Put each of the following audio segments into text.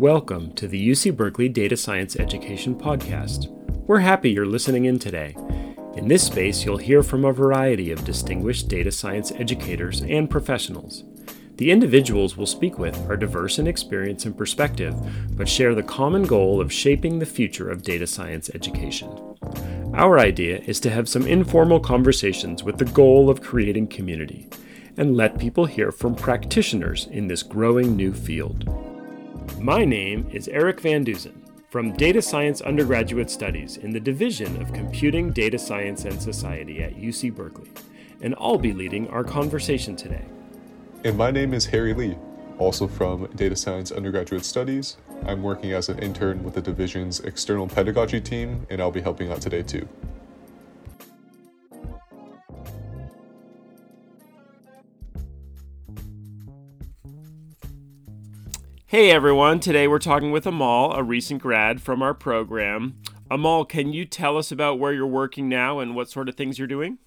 Welcome to the UC Berkeley Data Science Education Podcast. We're happy you're listening in today. In this space, you'll hear from a variety of distinguished data science educators and professionals. The individuals we'll speak with are diverse in experience and perspective, but share the common goal of shaping the future of data science education. Our idea is to have some informal conversations with the goal of creating community and let people hear from practitioners in this growing new field. My name is Eric Van Dusen from Data Science Undergraduate Studies in the Division of Computing, Data Science, and Society at UC Berkeley, and I'll be leading our conversation today. And my name is Harry Lee, also from Data Science Undergraduate Studies. I'm working as an intern with the division's external pedagogy team, and I'll be helping out today too. Hey everyone, today we're talking with Amal, a recent grad from our program. Amal, can you tell us about where you're working now and what sort of things you're doing?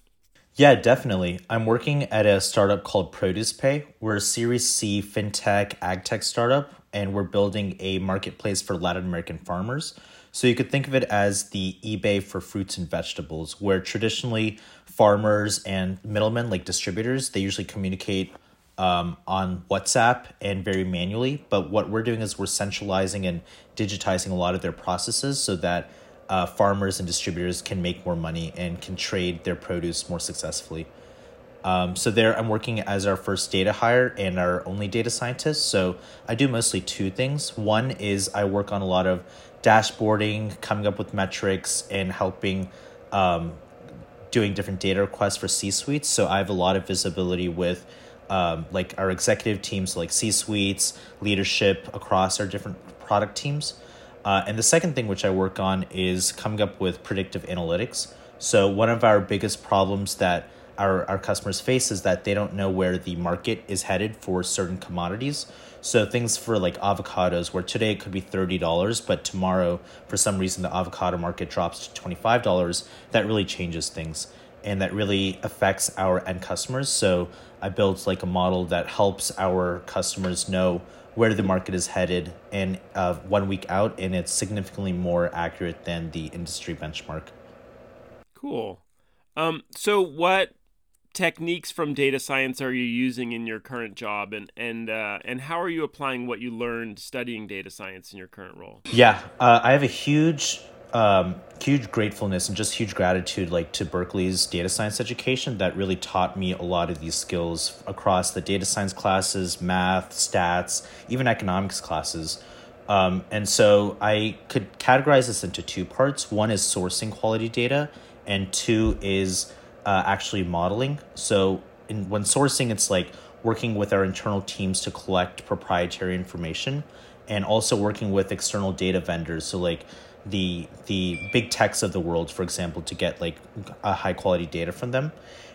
Yeah, definitely. I'm working at a startup called ProducePay. We're a Series C fintech agtech startup, and we're building a marketplace for Latin American farmers. So you could think of it as the eBay for fruits and vegetables, where traditionally farmers and middlemen, like distributors, they usually communicate um, on WhatsApp and very manually. But what we're doing is we're centralizing and digitizing a lot of their processes so that uh, farmers and distributors can make more money and can trade their produce more successfully. Um, so there, I'm working as our first data hire and our only data scientist. So I do mostly two things. One is I work on a lot of dashboarding, coming up with metrics, and helping um, doing different data requests for C suites. So I have a lot of visibility with um, like our executive teams, like C suites, leadership across our different product teams. Uh, and the second thing which I work on is coming up with predictive analytics. So, one of our biggest problems that our, our customers face is that they don't know where the market is headed for certain commodities. So, things for like avocados, where today it could be $30, but tomorrow, for some reason, the avocado market drops to $25, that really changes things and that really affects our end customers. So, I built like a model that helps our customers know where the market is headed and uh, one week out, and it's significantly more accurate than the industry benchmark. Cool. Um, so, what techniques from data science are you using in your current job, and and uh, and how are you applying what you learned studying data science in your current role? Yeah, uh, I have a huge um, huge gratefulness and just huge gratitude like to Berkeley's data science education that really taught me a lot of these skills across the data science classes, math, stats, even economics classes. Um, and so I could categorize this into two parts. One is sourcing quality data, and two is uh, actually modeling. So in, when sourcing, it's like working with our internal teams to collect proprietary information and also working with external data vendors. So like the the big techs of the world, for example, to get like a high quality data from them.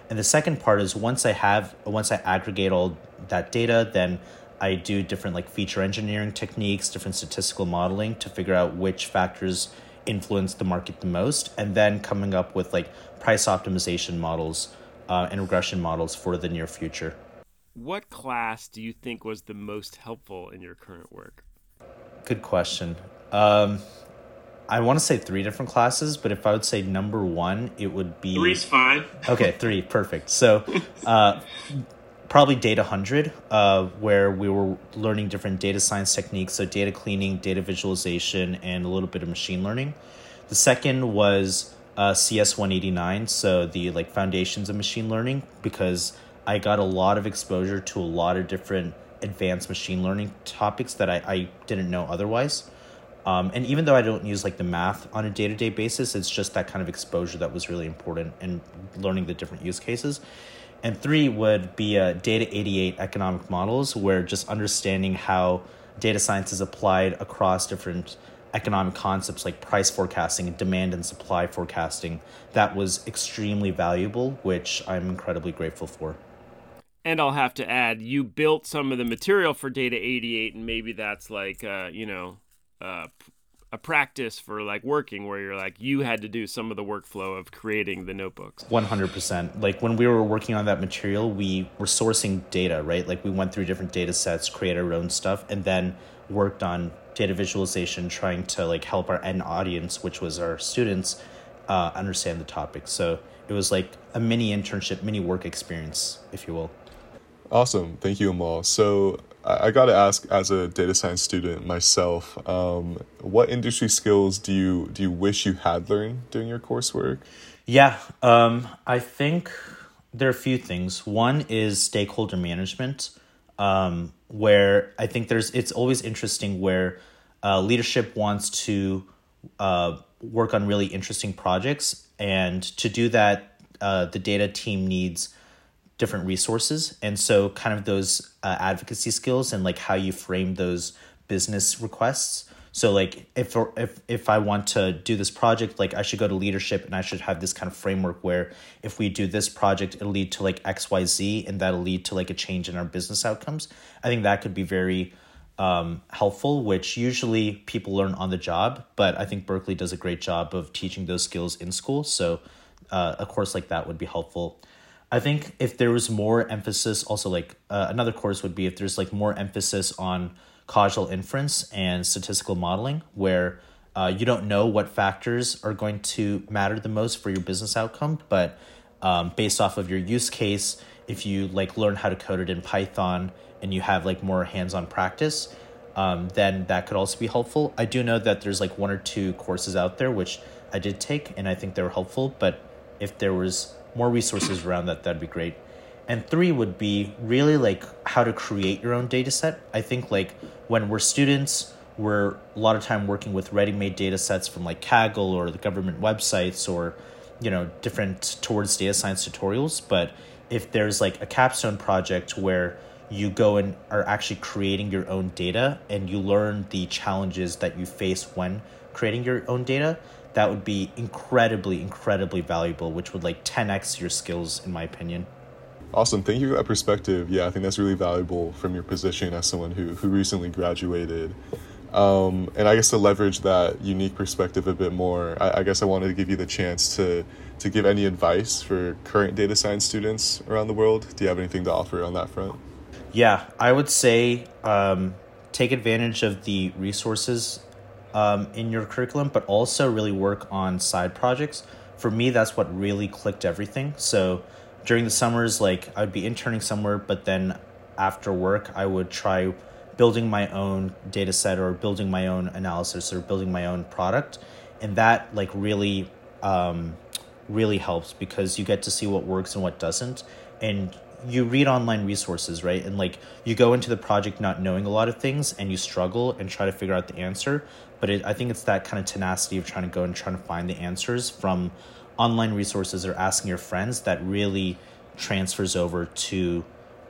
And the second part is once I have once I aggregate all that data, then I do different like feature engineering techniques, different statistical modeling to figure out which factors influence the market the most, and then coming up with like price optimization models uh, and regression models for the near future. What class do you think was the most helpful in your current work? Good question. Um, I want to say three different classes, but if I would say number one, it would be three's fine. okay, three, perfect. So, uh, probably Data Hundred, uh, where we were learning different data science techniques, so data cleaning, data visualization, and a little bit of machine learning. The second was uh, CS one eighty nine, so the like foundations of machine learning, because I got a lot of exposure to a lot of different advanced machine learning topics that I, I didn't know otherwise. Um, and even though I don't use like the math on a day to day basis, it's just that kind of exposure that was really important and learning the different use cases. And three would be a data 88 economic models, where just understanding how data science is applied across different economic concepts like price forecasting and demand and supply forecasting. That was extremely valuable, which I'm incredibly grateful for. And I'll have to add, you built some of the material for Data 88, and maybe that's like, uh, you know, uh, a practice for like working where you're like you had to do some of the workflow of creating the notebooks. 100% like when we were working on that material we were sourcing data right? Like we went through different data sets created our own stuff and then worked on data visualization trying to like help our end audience which was our students uh, understand the topic. So it was like a mini internship mini work experience if you will. Awesome. Thank you amal. So I got to ask, as a data science student myself, um, what industry skills do you do you wish you had learned during your coursework? Yeah, um, I think there are a few things. One is stakeholder management, um, where I think there's it's always interesting where uh, leadership wants to uh, work on really interesting projects, and to do that, uh, the data team needs different resources. And so kind of those uh, advocacy skills and like how you frame those business requests. So like if if if i want to do this project like i should go to leadership and i should have this kind of framework where if we do this project it'll lead to like xyz and that'll lead to like a change in our business outcomes. I think that could be very um, helpful which usually people learn on the job but i think berkeley does a great job of teaching those skills in school. So uh, a course like that would be helpful I think if there was more emphasis, also like uh, another course would be if there's like more emphasis on causal inference and statistical modeling, where uh, you don't know what factors are going to matter the most for your business outcome, but um, based off of your use case, if you like learn how to code it in Python and you have like more hands-on practice, um, then that could also be helpful. I do know that there's like one or two courses out there which I did take and I think they were helpful, but if there was more resources around that, that'd be great. And three would be really like how to create your own data set. I think like when we're students, we're a lot of time working with ready-made data sets from like Kaggle or the government websites or you know different towards data science tutorials. But if there's like a capstone project where you go and are actually creating your own data and you learn the challenges that you face when creating your own data, that would be incredibly, incredibly valuable, which would like 10x your skills, in my opinion. Awesome. Thank you for that perspective. Yeah, I think that's really valuable from your position as someone who, who recently graduated. Um, and I guess to leverage that unique perspective a bit more, I, I, guess I wanted to give you the chance to, to give any advice for current data science students around the world. Do you have anything to offer on that front? Yeah, I would say um, take advantage of the resources um, in your curriculum, but also really work on side projects. For me, that's what really clicked everything. So during the summers, like I would be interning somewhere, but then after work, I would try building my own data set or building my own analysis or building my own product. And that like really, um, really helps because you get to see what works and what doesn't. And you read online resources, right? And like you go into the project not knowing a lot of things and you struggle and try to figure out the answer. But it, I think it's that kind of tenacity of trying to go and trying to find the answers from online resources or asking your friends that really transfers over to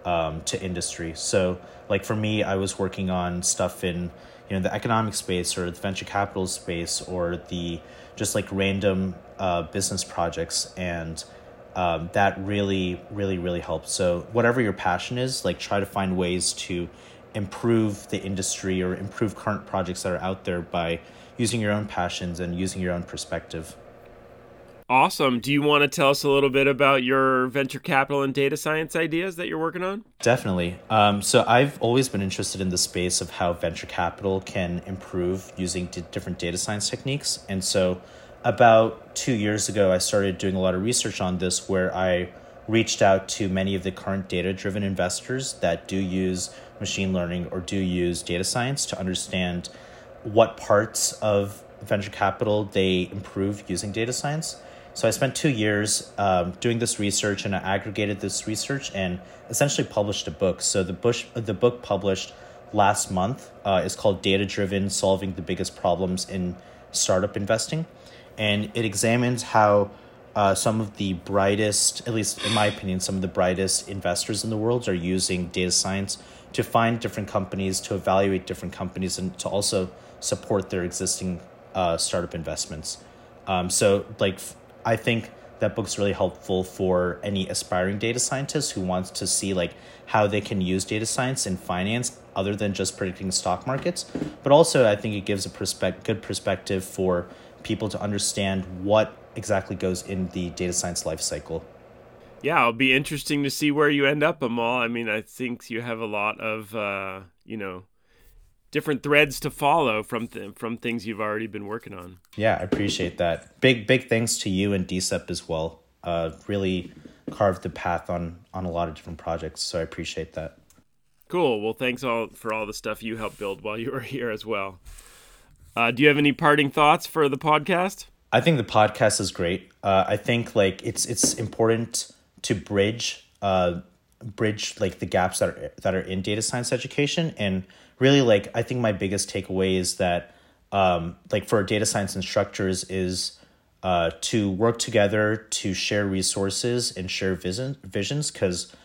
um, to industry. So like for me, I was working on stuff in you know the economic space or the venture capital space or the just like random uh, business projects and um, that really, really, really helps. So, whatever your passion is, like try to find ways to improve the industry or improve current projects that are out there by using your own passions and using your own perspective. Awesome. Do you want to tell us a little bit about your venture capital and data science ideas that you're working on? Definitely. Um, so, I've always been interested in the space of how venture capital can improve using d- different data science techniques. And so, about two years ago, I started doing a lot of research on this where I reached out to many of the current data driven investors that do use machine learning or do use data science to understand what parts of venture capital they improve using data science. So I spent two years um, doing this research and I aggregated this research and essentially published a book. So the, bush, the book published last month uh, is called Data Driven Solving the Biggest Problems in Startup Investing and it examines how uh, some of the brightest, at least in my opinion, some of the brightest investors in the world are using data science to find different companies, to evaluate different companies, and to also support their existing uh, startup investments. Um, so, like, I think that book's really helpful for any aspiring data scientist who wants to see like how they can use data science in finance other than just predicting stock markets. But also, I think it gives a perspective, good perspective for people to understand what exactly goes in the data science life cycle. Yeah, it'll be interesting to see where you end up, Amal. I mean, I think you have a lot of, uh, you know, different threads to follow from th- from things you've already been working on. Yeah, I appreciate that. Big big thanks to you and DSEP as well. Uh, really carved the path on on a lot of different projects, so I appreciate that. Cool. Well, thanks all for all the stuff you helped build while you were here as well. Uh, do you have any parting thoughts for the podcast? I think the podcast is great. Uh, I think like it's it's important to bridge uh, bridge like the gaps that are that are in data science education and really like I think my biggest takeaway is that um, like for data science instructors is uh, to work together to share resources and share vision visions because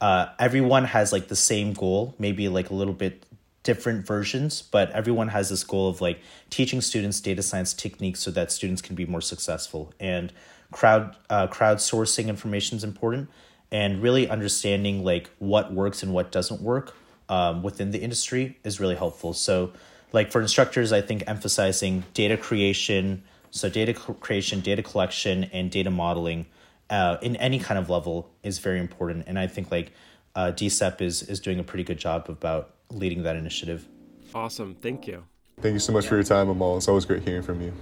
uh, everyone has like the same goal, maybe like a little bit different versions, but everyone has this goal of like teaching students data science techniques so that students can be more successful. And crowd uh, crowdsourcing information is important, and really understanding like what works and what doesn't work um, within the industry is really helpful. So, like for instructors, I think emphasizing data creation, so data creation, data collection, and data modeling uh, in any kind of level is very important. And I think like uh, DSEP is is doing a pretty good job about leading that initiative. Awesome, thank you. Thank you so much yeah. for your time, Amal. It's always great hearing from you.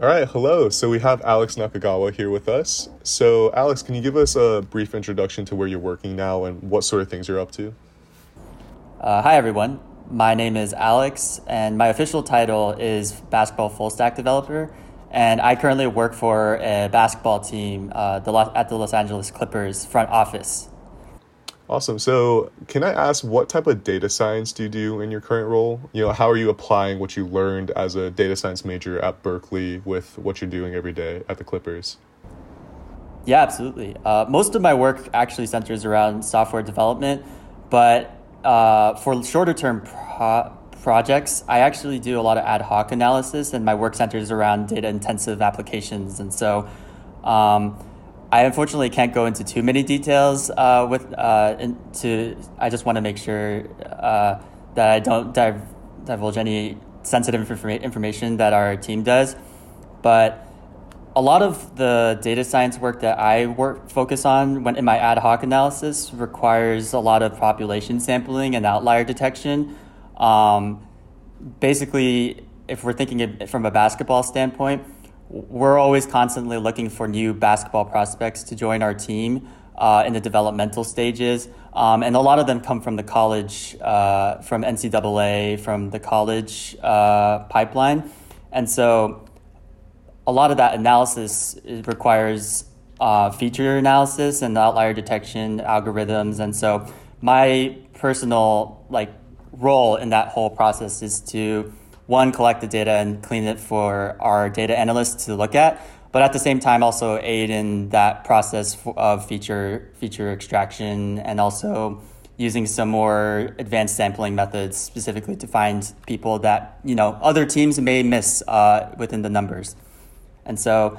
All right, hello. So we have Alex Nakagawa here with us. So, Alex, can you give us a brief introduction to where you're working now and what sort of things you're up to? Uh, hi, everyone. My name is Alex, and my official title is basketball full stack developer. And I currently work for a basketball team uh, the at the Los Angeles Clippers front office. Awesome. So, can I ask what type of data science do you do in your current role? You know, how are you applying what you learned as a data science major at Berkeley with what you're doing every day at the Clippers? Yeah, absolutely. Uh, most of my work actually centers around software development, but uh, for shorter term pro- projects, I actually do a lot of ad hoc analysis, and my work centers around data intensive applications. And so, um, I unfortunately can't go into too many details uh, with uh, into. I just want to make sure uh, that I don't div- divulge any sensitive informa- information that our team does. But a lot of the data science work that I work focus on when in my ad hoc analysis requires a lot of population sampling and outlier detection. Um, basically, if we're thinking from a basketball standpoint we're always constantly looking for new basketball prospects to join our team uh, in the developmental stages. Um, and a lot of them come from the college, uh, from NCAA, from the college uh, pipeline. And so a lot of that analysis requires uh, feature analysis and outlier detection algorithms. And so my personal like role in that whole process is to one, collect the data and clean it for our data analysts to look at, but at the same time also aid in that process of feature feature extraction and also using some more advanced sampling methods specifically to find people that you know other teams may miss uh, within the numbers, and so.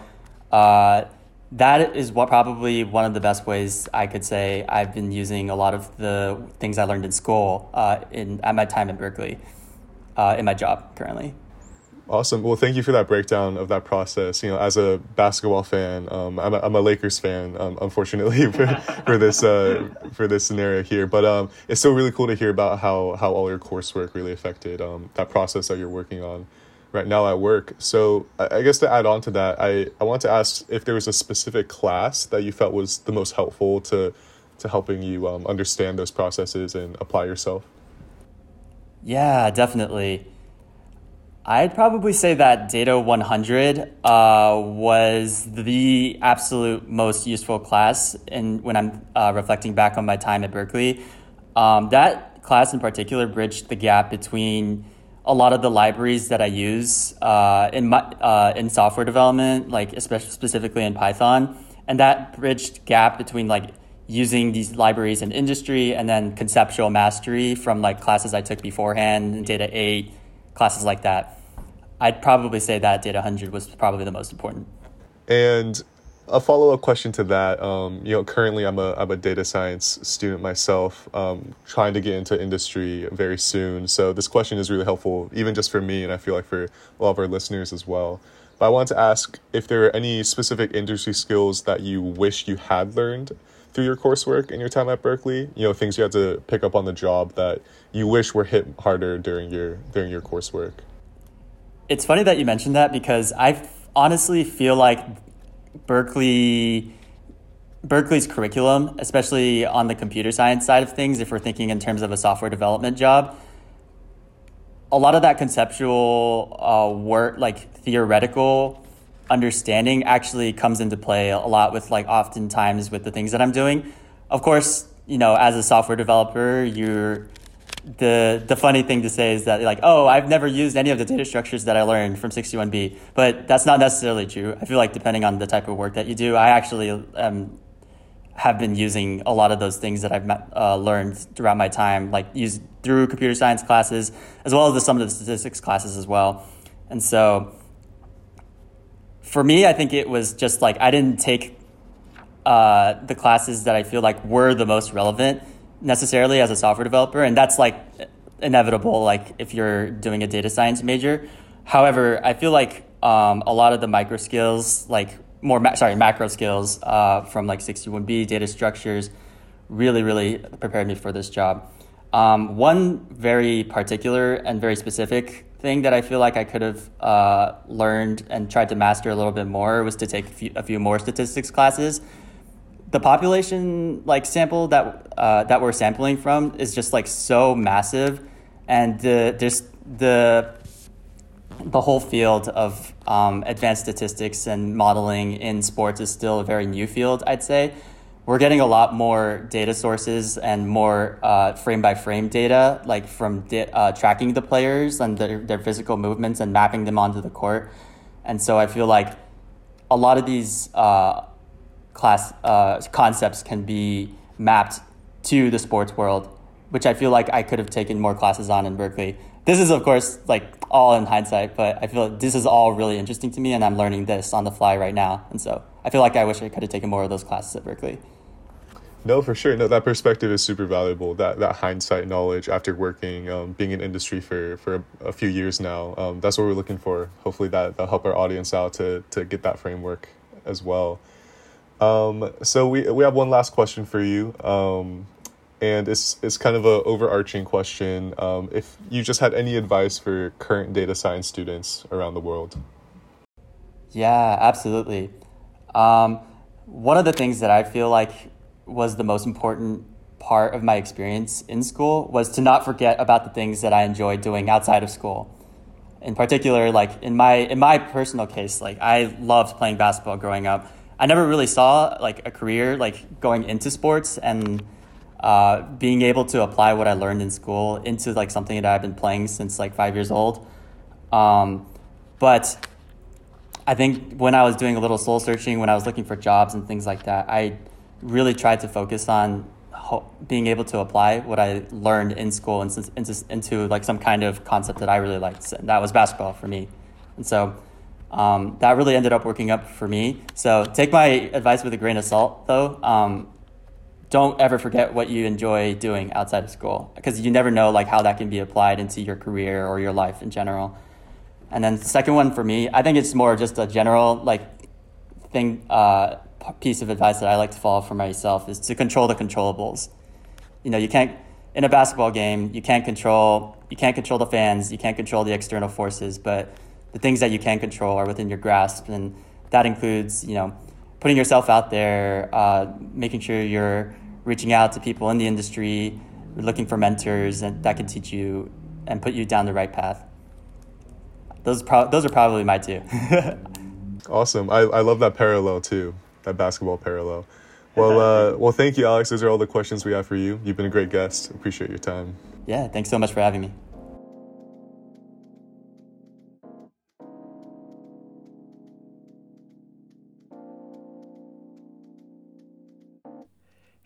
Uh, that is what probably one of the best ways I could say I've been using a lot of the things I learned in school uh, in at my time at Berkeley uh, in my job currently. Awesome. Well, thank you for that breakdown of that process. You know, as a basketball fan, um, I'm, a, I'm a Lakers fan, um, unfortunately for, for this uh, for this scenario here. But um, it's still really cool to hear about how how all your coursework really affected um, that process that you're working on right now at work. So I, guess to add on to that, I I want to ask if there was a specific class that you felt was the most helpful to to helping you um, understand those processes and apply yourself. Yeah, definitely. I'd probably say that Data 100 uh, was the absolute most useful class in, when I'm uh, reflecting back on my time at Berkeley. Um, that class in particular bridged the gap between a lot of the libraries that I use uh, in, my, uh, in software development, like especially specifically in Python, and that bridged gap between like using these libraries in industry, and then conceptual mastery from like classes I took beforehand, Data 8, classes like that. I'd probably say that Data 100 was probably the most important. And a follow up question to that, um, you know, currently I'm a I'm a data science student myself, um, trying to get into industry very soon. So this question is really helpful, even just for me, and I feel like for a lot of our listeners as well. But I want to ask if there are any specific industry skills that you wish you had learned through your coursework and your time at Berkeley. You know, things you had to pick up on the job that you wish were hit harder during your during your coursework. It's funny that you mentioned that because I honestly feel like Berkeley Berkeley's curriculum, especially on the computer science side of things, if we're thinking in terms of a software development job, a lot of that conceptual uh, work, like theoretical understanding, actually comes into play a lot with like oftentimes with the things that I'm doing. Of course, you know, as a software developer, you're the the funny thing to say is that like oh I've never used any of the data structures that I learned from 61B but that's not necessarily true. I feel like depending on the type of work that you do I actually um, have been using a lot of those things that I've uh, learned throughout my time like used through computer science classes as well as the, some of the statistics classes as well. And so for me I think it was just like I didn't take uh, the classes that I feel like were the most relevant necessarily as a software developer, and that's like inevitable. Like if you're doing a data science major. However, I feel like um, a lot of the micro skills, like more ma- sorry macro skills uh, from like 61B data structures, really really prepared me for this job. Um, one very particular and very specific thing that I feel like I could have uh, learned and tried to master a little bit more was to take a few, a few more statistics classes the population like sample that uh, that we're sampling from is just like so massive, and the there's the the whole field of um, advanced statistics and modeling in sports is still a very new field. I'd say we're getting a lot more data sources and more uh, frame by frame data, like from di- uh, tracking the players and their, their physical movements and mapping them onto the court. And so I feel like a lot of these uh, class uh, concepts can be mapped to the sports world, which I feel like I could have taken more classes on in Berkeley. This is, of course, like all in hindsight, but I feel like this is all really interesting to me, and I'm learning this on the fly right now. And so I feel like I wish I could have taken more of those classes at Berkeley. No, for sure. No, that perspective is super valuable. That that hindsight knowledge after working, um, being in industry for for a, a few years now. Um, that's what we're looking for. Hopefully, that that'll help our audience out to to get that framework as well. Um, so we we have one last question for you, um, and it's it's kind of a overarching question. Um, if you just had any advice for current data science students around the world. Yeah, absolutely. Um, one of the things that I feel like was the most important part of my experience in school was to not forget about the things that I enjoyed doing outside of school. In particular, like in my in my personal case, like I loved playing basketball growing up I never really saw like a career like going into sports and uh, being able to apply what I learned in school into like something that I've been playing since like five years old. Um, but I think when I was doing a little soul searching, when I was looking for jobs and things like that, I really tried to focus on ho- being able to apply what I learned in school into, into, into like some kind of concept that I really liked. And that was basketball for me. And so um, that really ended up working up for me. So take my advice with a grain of salt, though. Um, don't ever forget what you enjoy doing outside of school because you never know like how that can be applied into your career or your life in general. And then the second one for me, I think it's more just a general like thing uh, piece of advice that I like to follow for myself is to control the controllables. You know, you can't in a basketball game, you can't control you can't control the fans, you can't control the external forces, but the things that you can control are within your grasp, and that includes you know putting yourself out there, uh, making sure you're reaching out to people in the industry, looking for mentors and that can teach you and put you down the right path. Those pro- those are probably my two. awesome. I, I love that parallel too, that basketball parallel. Well, uh, well, thank you, Alex. Those are all the questions we have for you. You've been a great guest. Appreciate your time. Yeah, thanks so much for having me.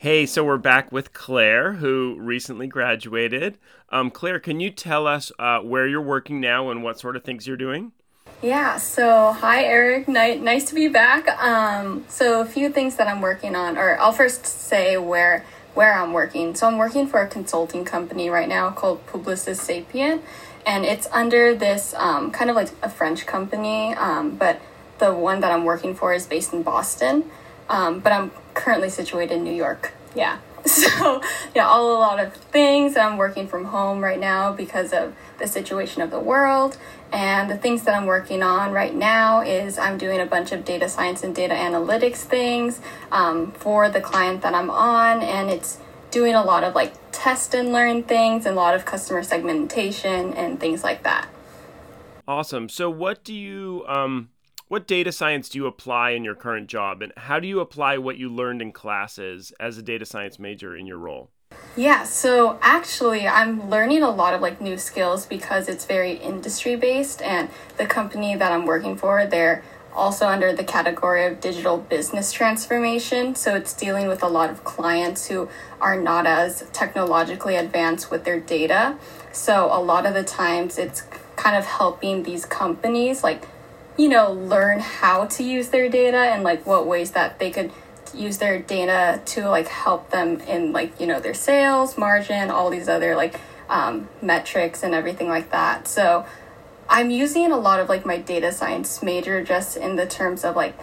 Hey, so we're back with Claire, who recently graduated. Um, Claire, can you tell us uh, where you're working now and what sort of things you're doing? Yeah, so hi Eric, Ni- nice to be back. Um, so a few things that I'm working on, or I'll first say where where I'm working. So I'm working for a consulting company right now called Publicis Sapient, and it's under this um, kind of like a French company, um, but the one that I'm working for is based in Boston, um, but I'm currently situated in New York. Yeah. So, yeah, all a lot of things. I'm working from home right now because of the situation of the world. And the things that I'm working on right now is I'm doing a bunch of data science and data analytics things um, for the client that I'm on. And it's doing a lot of like test and learn things and a lot of customer segmentation and things like that. Awesome. So, what do you um, what data science do you apply in your current job, and how do you apply what you learned in classes as a data science major in your role? Yeah, so actually, I'm learning a lot of like new skills because it's very industry based, and the company that I'm working for, they're also under the category of digital business transformation. So it's dealing with a lot of clients who are not as technologically advanced with their data. So a lot of the times, it's kind of helping these companies like you know, learn how to use their data and like what ways that they could use their data to like help them in like, you know, their sales, margin, all these other like um, metrics and everything like that. So I'm using a lot of like my data science major just in the terms of like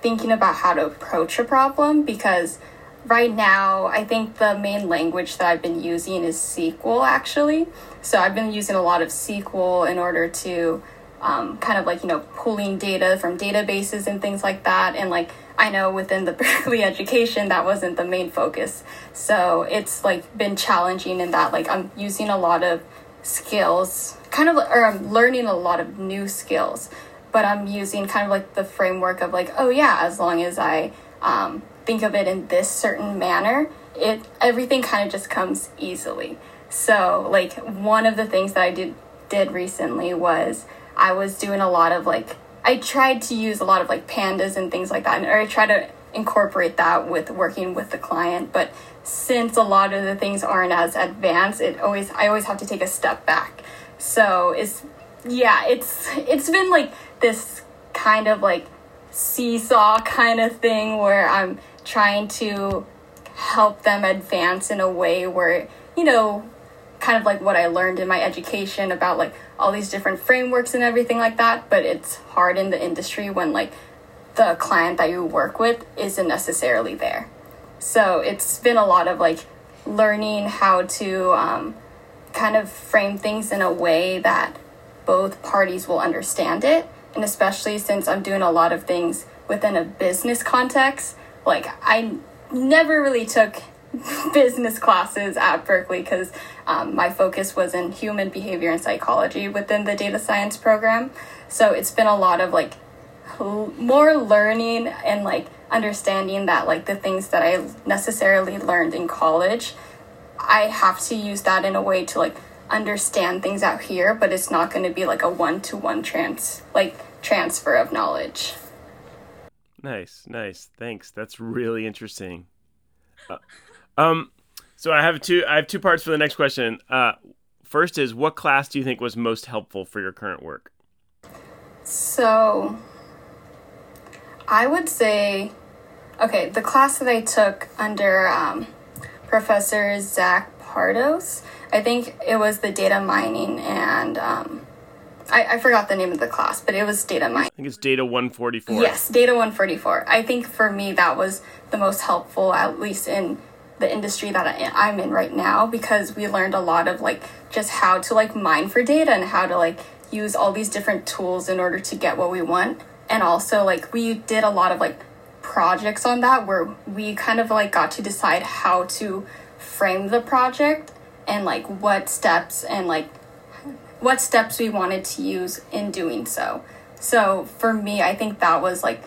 thinking about how to approach a problem because right now I think the main language that I've been using is SQL actually. So I've been using a lot of SQL in order to um, kind of like you know pulling data from databases and things like that. And like i know within the berkeley education that wasn't the main focus. So it's like been challenging in that like i'm using a lot of skills kind of or i'm learning a lot of new skills. But i'm using kind of like the framework of like oh yeah as long as i um, think of it in this certain manner it everything kind of just comes easily. So like one of the things that i did did recently was I was doing a lot of like I tried to use a lot of like pandas and things like that, and I try to incorporate that with working with the client. But since a lot of the things aren't as advanced, it always I always have to take a step back. So it's yeah, it's it's been like this kind of like seesaw kind of thing where I'm trying to help them advance in a way where you know kind of like what I learned in my education about like all these different frameworks and everything like that, but it's hard in the industry when like the client that you work with isn't necessarily there. So it's been a lot of like learning how to um, kind of frame things in a way that both parties will understand it. And especially since I'm doing a lot of things within a business context, like I never really took business classes at Berkeley because um, my focus was in human behavior and psychology within the data science program. So it's been a lot of like more learning and like understanding that like the things that I necessarily learned in college, I have to use that in a way to like understand things out here, but it's not going to be like a one to one trans like transfer of knowledge. Nice, nice. Thanks. That's really interesting. Uh, um, so I have two. I have two parts for the next question. Uh, first is what class do you think was most helpful for your current work? So, I would say, okay, the class that I took under um, Professor Zach Pardos, I think it was the data mining and um, I, I forgot the name of the class, but it was data mining. I think it's data 144. Yes, data 144. I think for me that was the most helpful, at least in the industry that I'm in right now because we learned a lot of like just how to like mine for data and how to like use all these different tools in order to get what we want. And also like we did a lot of like projects on that where we kind of like got to decide how to frame the project and like what steps and like what steps we wanted to use in doing so. So for me, I think that was like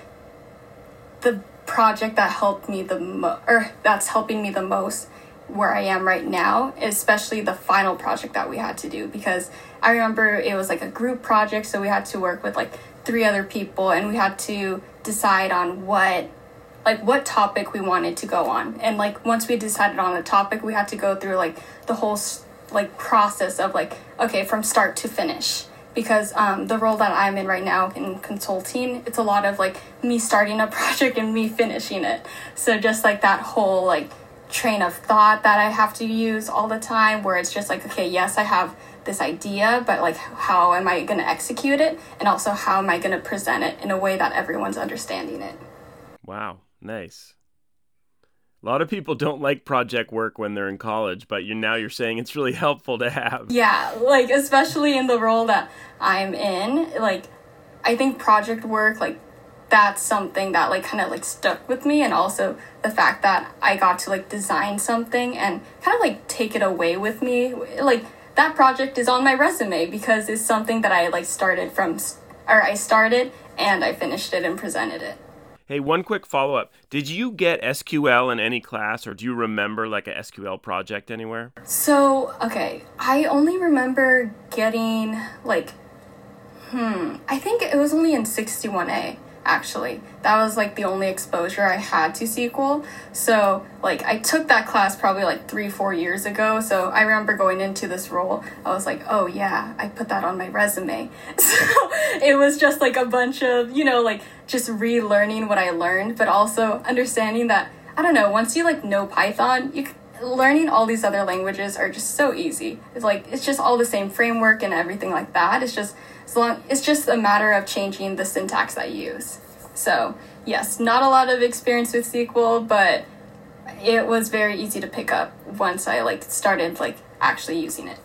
the project that helped me the mo- or that's helping me the most where I am right now, especially the final project that we had to do because I remember it was like a group project so we had to work with like three other people and we had to decide on what like what topic we wanted to go on. And like once we decided on a topic, we had to go through like the whole like process of like okay, from start to finish because um, the role that I'm in right now in consulting, it's a lot of like me starting a project and me finishing it. So just like that whole like train of thought that I have to use all the time, where it's just like, okay, yes, I have this idea, but like, how am I going to execute it? And also, how am I going to present it in a way that everyone's understanding it? Wow, nice. A lot of people don't like project work when they're in college, but you now you're saying it's really helpful to have. Yeah, like especially in the role that I'm in, like I think project work like that's something that like kind of like stuck with me and also the fact that I got to like design something and kind of like take it away with me. Like that project is on my resume because it's something that I like started from or I started and I finished it and presented it. Hey, one quick follow up. Did you get SQL in any class or do you remember like a SQL project anywhere? So, okay, I only remember getting like, hmm, I think it was only in 61A actually. That was like the only exposure I had to SQL. So, like, I took that class probably like three, four years ago. So, I remember going into this role, I was like, oh, yeah, I put that on my resume. So, it was just like a bunch of, you know, like just relearning what I learned, but also understanding that, I don't know, once you like know Python, you learning all these other languages are just so easy. It's like it's just all the same framework and everything like that. It's just as long it's just a matter of changing the syntax that you use. So yes, not a lot of experience with SQL, but it was very easy to pick up once I like started like actually using it.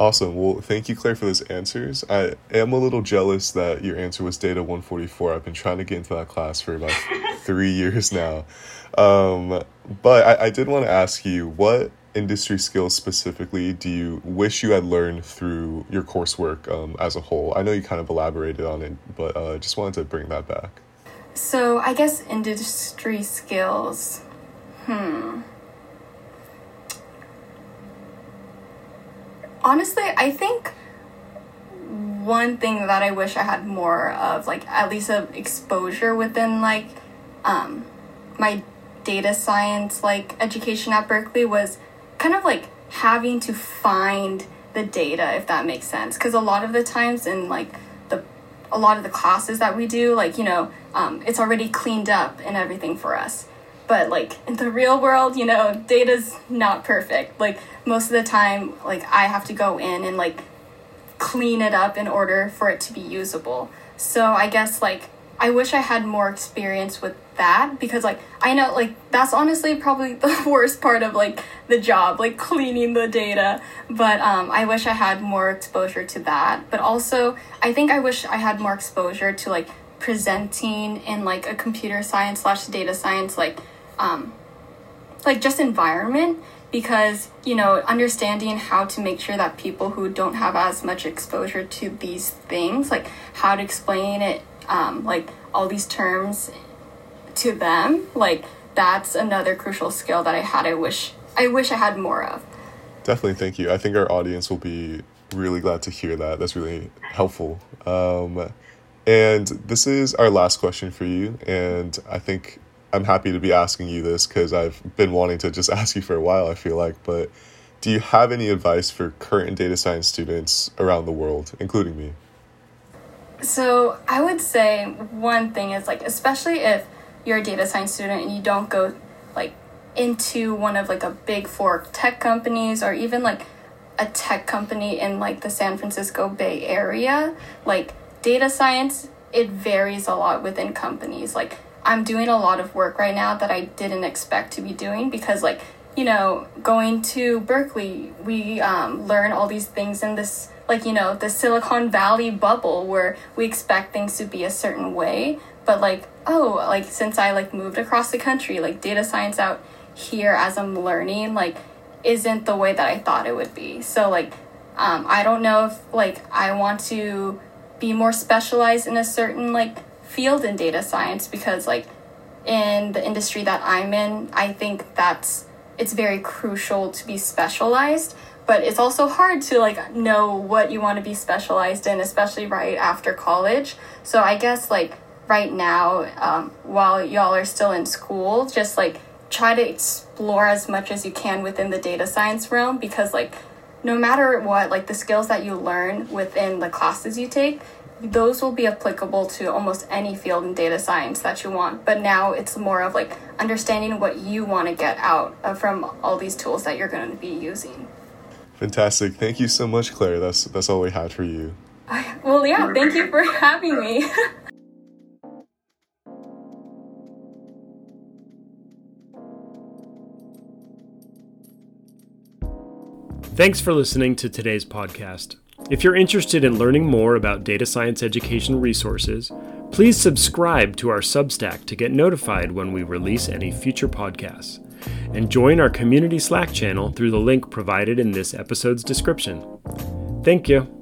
Awesome. Well, thank you, Claire, for those answers. I am a little jealous that your answer was Data 144. I've been trying to get into that class for about three years now. Um, but I, I did want to ask you what industry skills specifically do you wish you had learned through your coursework um, as a whole? I know you kind of elaborated on it, but uh, just wanted to bring that back. So, I guess industry skills. Hmm. Honestly, I think one thing that I wish I had more of, like at least of exposure within like um, my data science like education at Berkeley was kind of like having to find the data if that makes sense. Because a lot of the times in like the a lot of the classes that we do like you know um, it's already cleaned up and everything for us. But like in the real world you know data's not perfect. Like most of the time like i have to go in and like clean it up in order for it to be usable. So i guess like I wish I had more experience with that because like I know like that's honestly probably the worst part of like the job like cleaning the data. But um I wish I had more exposure to that. But also I think I wish I had more exposure to like presenting in like a computer science slash data science like um like just environment. Because you know understanding how to make sure that people who don't have as much exposure to these things like how to explain it um, like all these terms to them like that's another crucial skill that i had i wish i wish i had more of. Definitely thank you. I think our audience will be really glad to hear that. That's really helpful. Um, and this is our last question for you and i think i'm happy to be asking you this because i've been wanting to just ask you for a while i feel like but do you have any advice for current data science students around the world including me so I would say one thing is like especially if you're a data science student and you don't go like into one of like a big four tech companies or even like a tech company in like the San Francisco Bay Area, like data science, it varies a lot within companies. Like I'm doing a lot of work right now that I didn't expect to be doing because like you know going to Berkeley, we um, learn all these things in this like you know the silicon valley bubble where we expect things to be a certain way. But like oh like since i like moved across the country like data science out here as i'm learning like isn't the way that i thought it would be. So like um, i don't know if like i want to be more specialized in a certain like field in data science because like in the industry that i'm in i think that's it's very crucial to be specialized but it's also hard to like know what you want to be specialized in especially right after college. So i guess like right now, um, while y'all are still in school, just like try to explore as much as you can within the data science realm because, like, no matter what, like the skills that you learn within the classes you take, those will be applicable to almost any field in data science that you want. But now it's more of like understanding what you want to get out uh, from all these tools that you're going to be using. Fantastic. Thank you so much, Claire. That's that's all we had for you. Well, yeah, thank you for having me. Thanks for listening to today's podcast. If you're interested in learning more about data science education resources, please subscribe to our Substack to get notified when we release any future podcasts. And join our community Slack channel through the link provided in this episode's description. Thank you.